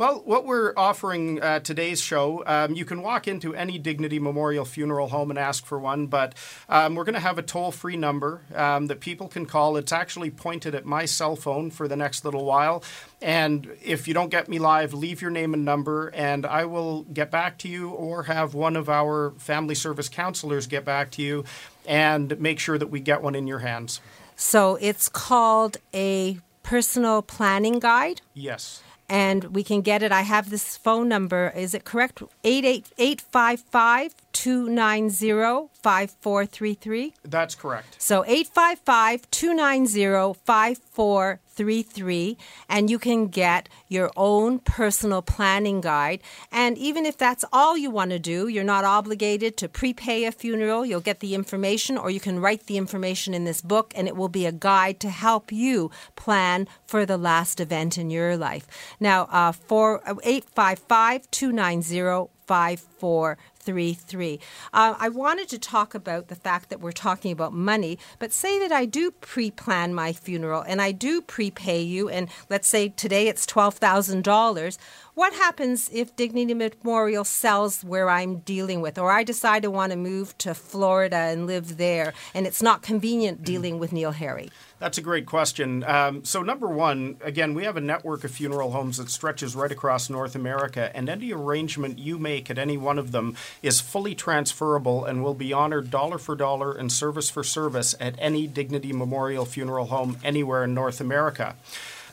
Well, what we're offering uh, today's show, um, you can walk into any Dignity Memorial Funeral Home and ask for one, but um, we're going to have a toll free number um, that people can call. It's actually pointed at my cell phone for the next little while. And if you don't get me live, leave your name and number, and I will get back to you or have one of our family service counselors get back to you and make sure that we get one in your hands. So it's called a personal planning guide? Yes and we can get it. I have this phone number. Is it correct? 88855 290 5433? That's correct. So 855 290 5433. And you can get your own personal planning guide. And even if that's all you want to do, you're not obligated to prepay a funeral. You'll get the information, or you can write the information in this book, and it will be a guide to help you plan for the last event in your life. Now, uh, 855 290 5433. Uh, I wanted to talk about the fact that we're talking about money, but say that I do pre plan my funeral and I do prepay you, and let's say today it's $12,000. What happens if Dignity Memorial sells where I'm dealing with, or I decide to want to move to Florida and live there, and it's not convenient dealing with Neil Harry? That's a great question. Um, so, number one, again, we have a network of funeral homes that stretches right across North America, and any arrangement you make at any one of them is fully transferable and will be honored dollar for dollar and service for service at any Dignity Memorial Funeral Home anywhere in North America.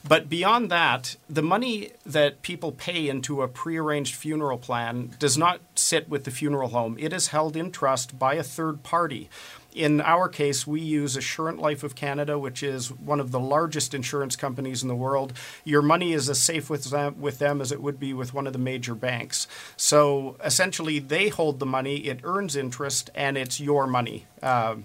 But beyond that, the money that people pay into a prearranged funeral plan does not sit with the funeral home. It is held in trust by a third party. In our case, we use Assurant Life of Canada, which is one of the largest insurance companies in the world. Your money is as safe with them, with them as it would be with one of the major banks. So essentially, they hold the money, it earns interest, and it's your money. Uh,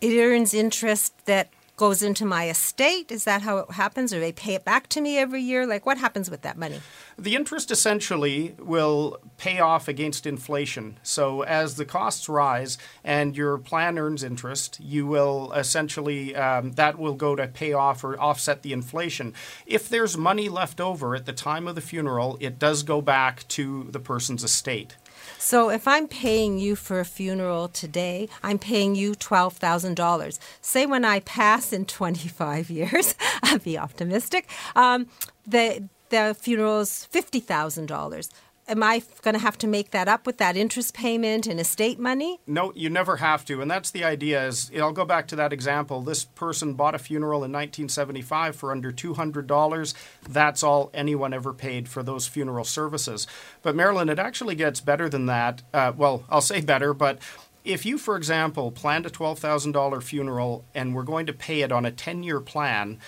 it earns interest that goes into my estate? Is that how it happens? Or they pay it back to me every year? Like, what happens with that money? The interest essentially will pay off against inflation. So, as the costs rise and your plan earns interest, you will essentially, um, that will go to pay off or offset the inflation. If there's money left over at the time of the funeral, it does go back to the person's estate. So if I'm paying you for a funeral today, I'm paying you $12,000. Say when I pass in 25 years, I'll be optimistic, um, the, the funeral is $50,000 am I going to have to make that up with that interest payment and estate money? No, you never have to. And that's the idea is I'll go back to that example. This person bought a funeral in 1975 for under $200. That's all anyone ever paid for those funeral services. But Marilyn, it actually gets better than that. Uh, well, I'll say better, but if you, for example, planned a $12,000 funeral and we're going to pay it on a 10 year plan,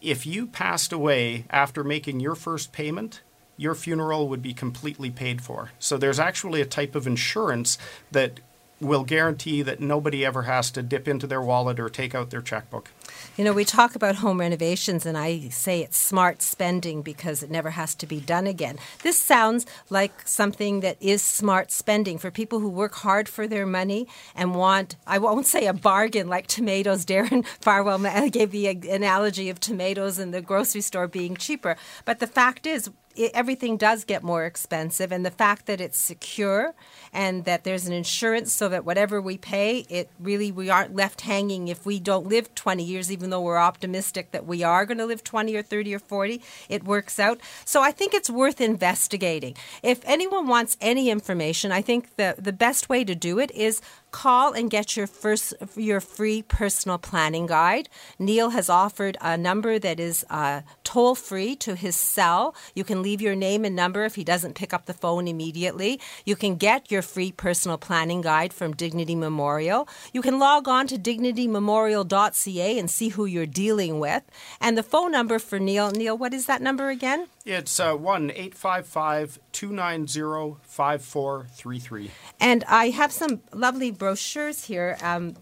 if you passed away after making your first payment, your funeral would be completely paid for. So there's actually a type of insurance that will guarantee that nobody ever has to dip into their wallet or take out their checkbook. You know, we talk about home renovations, and I say it's smart spending because it never has to be done again. This sounds like something that is smart spending for people who work hard for their money and want, I won't say a bargain like tomatoes. Darren Farwell gave the analogy of tomatoes in the grocery store being cheaper. But the fact is, it, everything does get more expensive, and the fact that it's secure and that there's an insurance so that whatever we pay, it really we aren't left hanging if we don't live 20 years even though we're optimistic that we are going to live 20 or 30 or 40, it works out. So I think it's worth investigating. If anyone wants any information, I think the, the best way to do it is call and get your first your free personal planning guide. Neil has offered a number that is uh, toll free to his cell. You can leave your name and number if he doesn't pick up the phone immediately. You can get your free personal planning guide from Dignity Memorial. You can log on to dignitymemorial.ca and see who you're dealing with. And the phone number for Neil, Neil, what is that number again? It's uh, 1 855 290 5433. And I have some lovely brochures here. Um,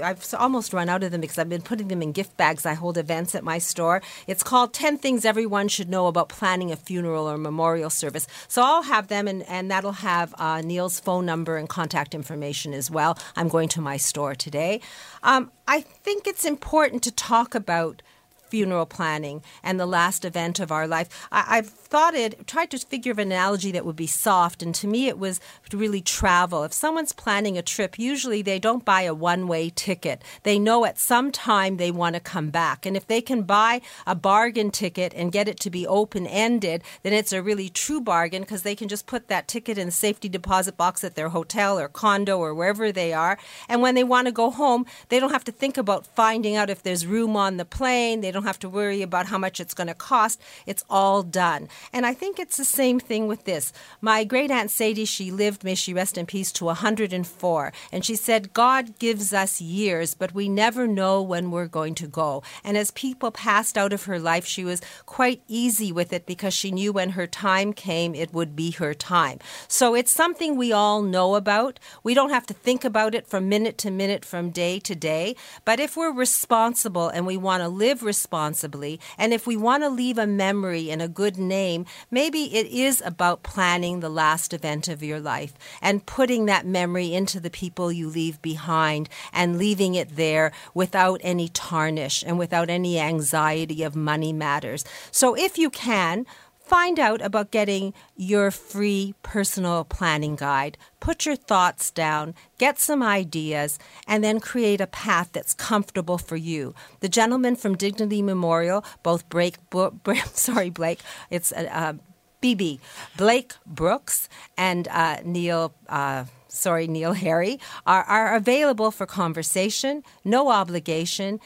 I've almost run out of them because I've been putting them in gift bags. I hold events at my store. It's called 10 Things Everyone Should Know About Planning a Funeral or Memorial Service. So I'll have them, and, and that'll have uh, Neil's phone number and contact information as well. I'm going to my store today. Um, I think it's important to talk about funeral planning and the last event of our life. I, have thought it, tried to figure an analogy that would be soft, and to me it was really travel. If someone's planning a trip, usually they don't buy a one way ticket. They know at some time they want to come back. And if they can buy a bargain ticket and get it to be open ended, then it's a really true bargain because they can just put that ticket in the safety deposit box at their hotel or condo or wherever they are. And when they want to go home, they don't have to think about finding out if there's room on the plane. They don't don't have to worry about how much it's going to cost. It's all done. And I think it's the same thing with this. My great aunt Sadie, she lived, may she rest in peace, to 104. And she said, God gives us years, but we never know when we're going to go. And as people passed out of her life, she was quite easy with it because she knew when her time came, it would be her time. So it's something we all know about. We don't have to think about it from minute to minute, from day to day. But if we're responsible and we want to live responsibly, responsibly. And if we want to leave a memory and a good name, maybe it is about planning the last event of your life and putting that memory into the people you leave behind and leaving it there without any tarnish and without any anxiety of money matters. So if you can, Find out about getting your free personal planning guide. Put your thoughts down, get some ideas, and then create a path that's comfortable for you. The gentleman from Dignity Memorial, both Blake, sorry Blake, it's uh, uh BB, Blake Brooks and uh, Neil. Uh, sorry, Neil Harry, are, are available for conversation, no obligation.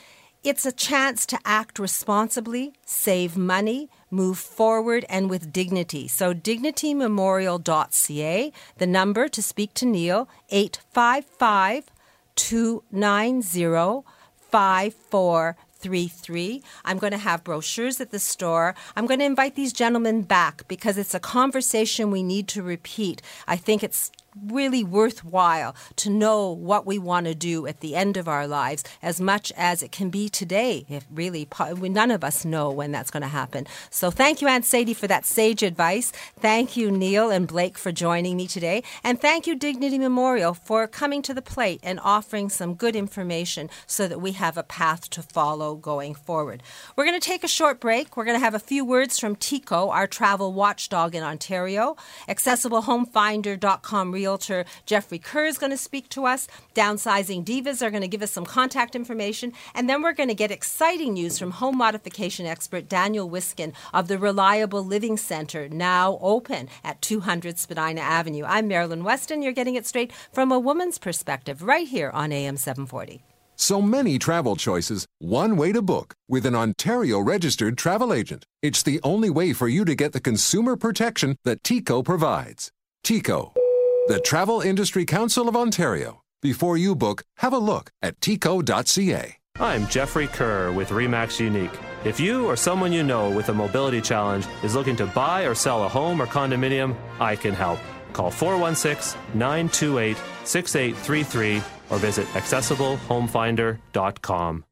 It's a chance to act responsibly, save money, move forward, and with dignity. So, dignitymemorial.ca, the number to speak to Neil, 855 290 5433. I'm going to have brochures at the store. I'm going to invite these gentlemen back because it's a conversation we need to repeat. I think it's really worthwhile to know what we want to do at the end of our lives as much as it can be today. If really, none of us know when that's going to happen. So thank you, Aunt Sadie, for that sage advice. Thank you, Neil and Blake, for joining me today. And thank you, Dignity Memorial, for coming to the plate and offering some good information so that we have a path to follow going forward. We're going to take a short break. We're going to have a few words from TICO, our travel watchdog in Ontario, accessiblehomefinder.com realtor Jeffrey Kerr is going to speak to us. Downsizing Divas are going to give us some contact information. And then we're going to get exciting news from home modification expert Daniel Wiskin of the Reliable Living Center, now open at 200 Spadina Avenue. I'm Marilyn Weston. You're getting it straight from a woman's perspective right here on AM 740. So many travel choices, one way to book with an Ontario registered travel agent. It's the only way for you to get the consumer protection that TICO provides. TICO the Travel Industry Council of Ontario. Before you book, have a look at tico.ca. I'm Jeffrey Kerr with REMAX Unique. If you or someone you know with a mobility challenge is looking to buy or sell a home or condominium, I can help. Call 416 928 6833 or visit accessiblehomefinder.com.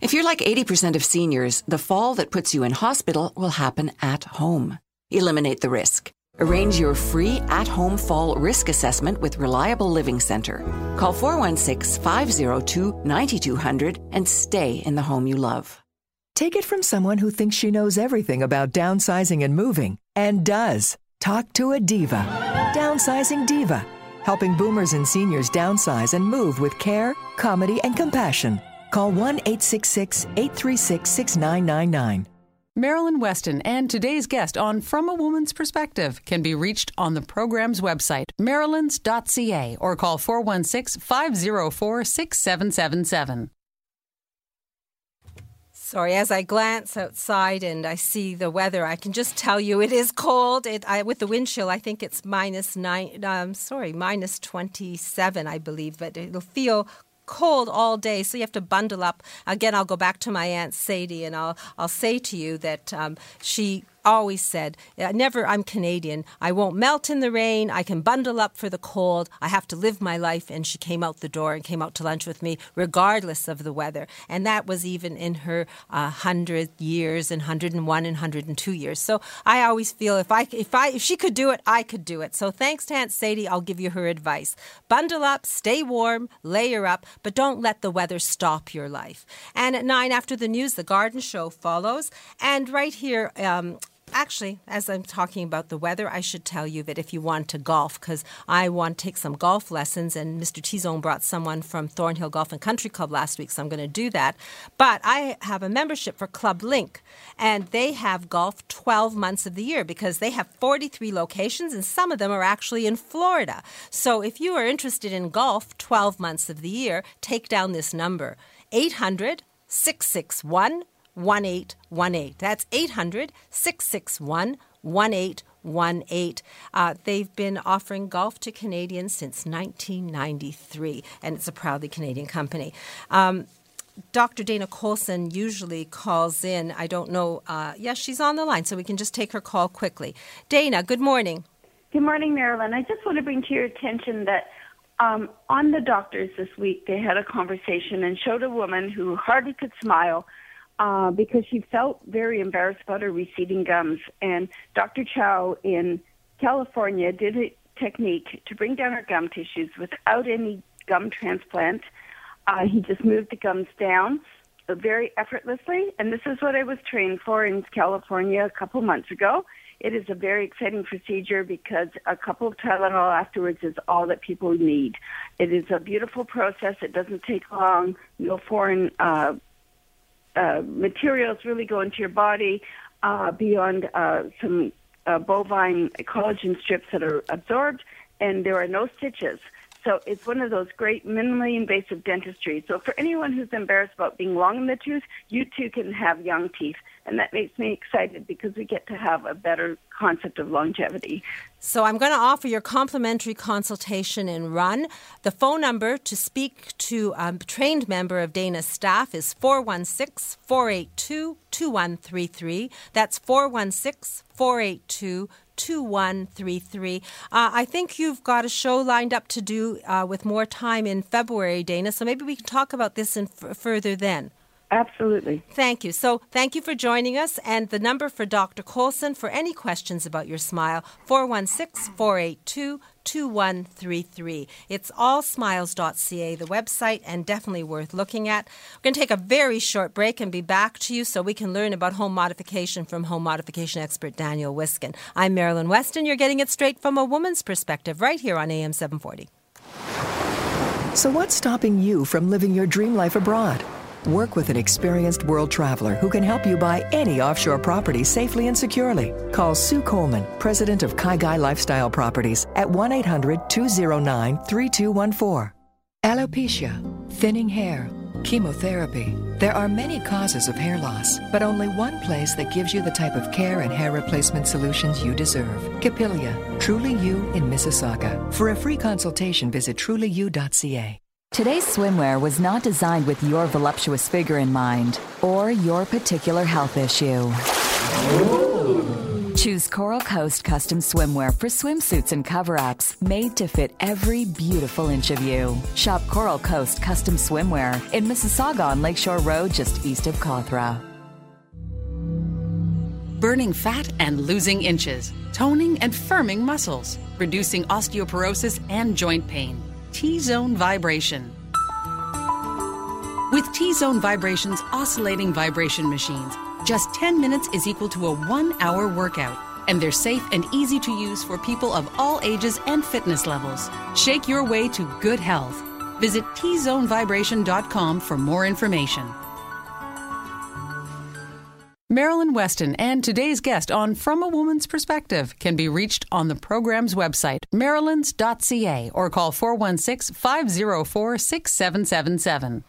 If you're like 80% of seniors, the fall that puts you in hospital will happen at home. Eliminate the risk. Arrange your free at home fall risk assessment with Reliable Living Center. Call 416 502 9200 and stay in the home you love. Take it from someone who thinks she knows everything about downsizing and moving and does. Talk to a diva. Downsizing Diva, helping boomers and seniors downsize and move with care, comedy, and compassion. Call 1 866 836 6999. Marilyn Weston and today's guest on From a Woman's Perspective can be reached on the program's website, marilyns.ca, or call 416 504 6777. Sorry, as I glance outside and I see the weather, I can just tell you it is cold. It, I, with the wind chill, I think it's minus nine. Um, sorry, minus twenty-seven, I believe. But it'll feel cold all day, so you have to bundle up. Again, I'll go back to my aunt Sadie, and I'll I'll say to you that um, she always said, never, I'm Canadian. I won't melt in the rain. I can bundle up for the cold. I have to live my life. And she came out the door and came out to lunch with me, regardless of the weather. And that was even in her uh, 100 years and 101 and 102 years. So I always feel if, I, if, I, if she could do it, I could do it. So thanks to Aunt Sadie, I'll give you her advice. Bundle up, stay warm, layer up, but don't let the weather stop your life. And at 9 after the news, the garden show follows. And right here, um, Actually, as I'm talking about the weather, I should tell you that if you want to golf, because I want to take some golf lessons, and Mr. T Zone brought someone from Thornhill Golf and Country Club last week, so I'm going to do that. But I have a membership for Club Link, and they have golf 12 months of the year because they have 43 locations, and some of them are actually in Florida. So if you are interested in golf 12 months of the year, take down this number 800 661 1818. That's 800 661 1818. Uh, they've been offering golf to Canadians since 1993, and it's a proudly Canadian company. Um, Dr. Dana Colson usually calls in. I don't know. Uh, yes, she's on the line, so we can just take her call quickly. Dana, good morning. Good morning, Marilyn. I just want to bring to your attention that um, on the doctors this week, they had a conversation and showed a woman who hardly could smile uh, because she felt very embarrassed about her receding gums. And Dr. Chao in California did a technique to bring down her gum tissues without any gum transplant. Uh, he just moved the gums down very effortlessly, and this is what I was trained for in California a couple months ago. It is a very exciting procedure because a couple of Tylenol afterwards is all that people need. It is a beautiful process. It doesn't take long. No foreign uh, uh, materials really go into your body uh, beyond uh, some uh, bovine collagen strips that are absorbed, and there are no stitches. So it's one of those great minimally invasive dentistry. So for anyone who's embarrassed about being long in the tooth, you too can have young teeth. And that makes me excited because we get to have a better concept of longevity. So I'm going to offer your complimentary consultation in Run. The phone number to speak to a trained member of Dana's staff is 416 482 2133. That's 416 482 2133. Uh, I think you've got a show lined up to do uh, with more time in February, Dana, so maybe we can talk about this in f- further then. Absolutely. Thank you. So, thank you for joining us. And the number for Dr. Colson for any questions about your smile 416 482 2133. It's allsmiles.ca, the website, and definitely worth looking at. We're going to take a very short break and be back to you so we can learn about home modification from home modification expert Daniel Wiskin. I'm Marilyn Weston. You're getting it straight from a woman's perspective right here on AM 740. So, what's stopping you from living your dream life abroad? Work with an experienced world traveler who can help you buy any offshore property safely and securely. Call Sue Coleman, president of Kai Lifestyle Properties, at 1 800 209 3214. Alopecia, thinning hair, chemotherapy. There are many causes of hair loss, but only one place that gives you the type of care and hair replacement solutions you deserve. Capilia, Truly You in Mississauga. For a free consultation, visit trulyu.ca. Today's swimwear was not designed with your voluptuous figure in mind or your particular health issue. Choose Coral Coast custom swimwear for swimsuits and cover ups made to fit every beautiful inch of you. Shop Coral Coast custom swimwear in Mississauga on Lakeshore Road, just east of Cawthra. Burning fat and losing inches, toning and firming muscles, reducing osteoporosis and joint pain. T Zone Vibration. With T Zone Vibration's oscillating vibration machines, just 10 minutes is equal to a one hour workout, and they're safe and easy to use for people of all ages and fitness levels. Shake your way to good health. Visit tzonevibration.com for more information. Marilyn Weston and today's guest on From a Woman's Perspective can be reached on the program's website, marilyns.ca, or call 416 504 6777.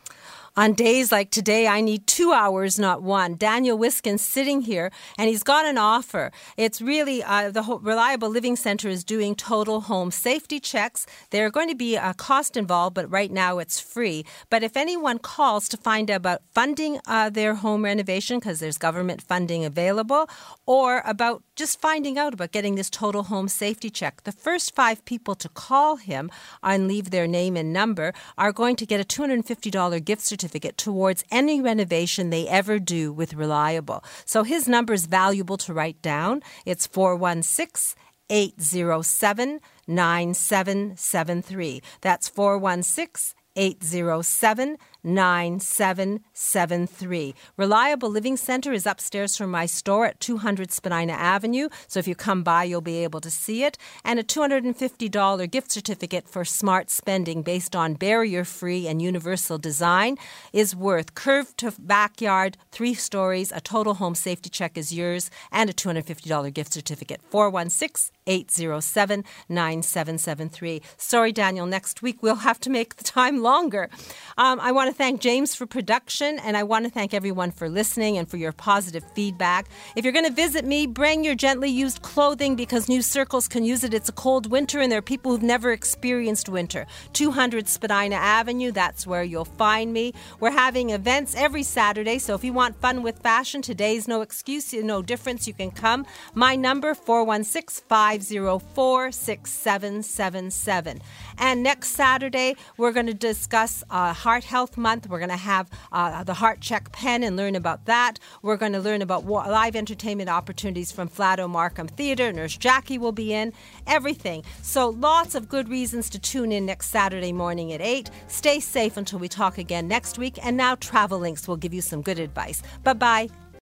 On days like today, I need two hours, not one. Daniel Wiskin's sitting here, and he's got an offer. It's really uh, the Reliable Living Center is doing total home safety checks. There are going to be a cost involved, but right now it's free. But if anyone calls to find out about funding uh, their home renovation, because there's government funding available, or about just finding out about getting this total home safety check, the first five people to call him and leave their name and number are going to get a $250 gift certificate towards any renovation they ever do with Reliable. So his number is valuable to write down. It's 416 807 9773. That's 416 807 9773. Reliable Living Center is upstairs from my store at 200 Spadina Avenue. So if you come by, you'll be able to see it. And a $250 gift certificate for smart spending based on barrier free and universal design is worth. Curved to backyard, three stories, a total home safety check is yours, and a $250 gift certificate. 416 807 9773. Sorry, Daniel, next week we'll have to make the time longer. Um, I want to thank James for production, and I want to thank everyone for listening and for your positive feedback. If you're going to visit me, bring your gently used clothing because New Circles can use it. It's a cold winter, and there are people who've never experienced winter. 200 Spadina Avenue, that's where you'll find me. We're having events every Saturday, so if you want fun with fashion, today's no excuse, no difference, you can come. My number, 416 504 6777. And next Saturday, we're going to discuss uh, Heart Health Month. We're going to have uh, the Heart Check pen and learn about that. We're going to learn about live entertainment opportunities from Flato Markham Theatre. Nurse Jackie will be in. Everything. So lots of good reasons to tune in next Saturday morning at 8. Stay safe until we talk again next week. And now Travel Links will give you some good advice. Bye bye.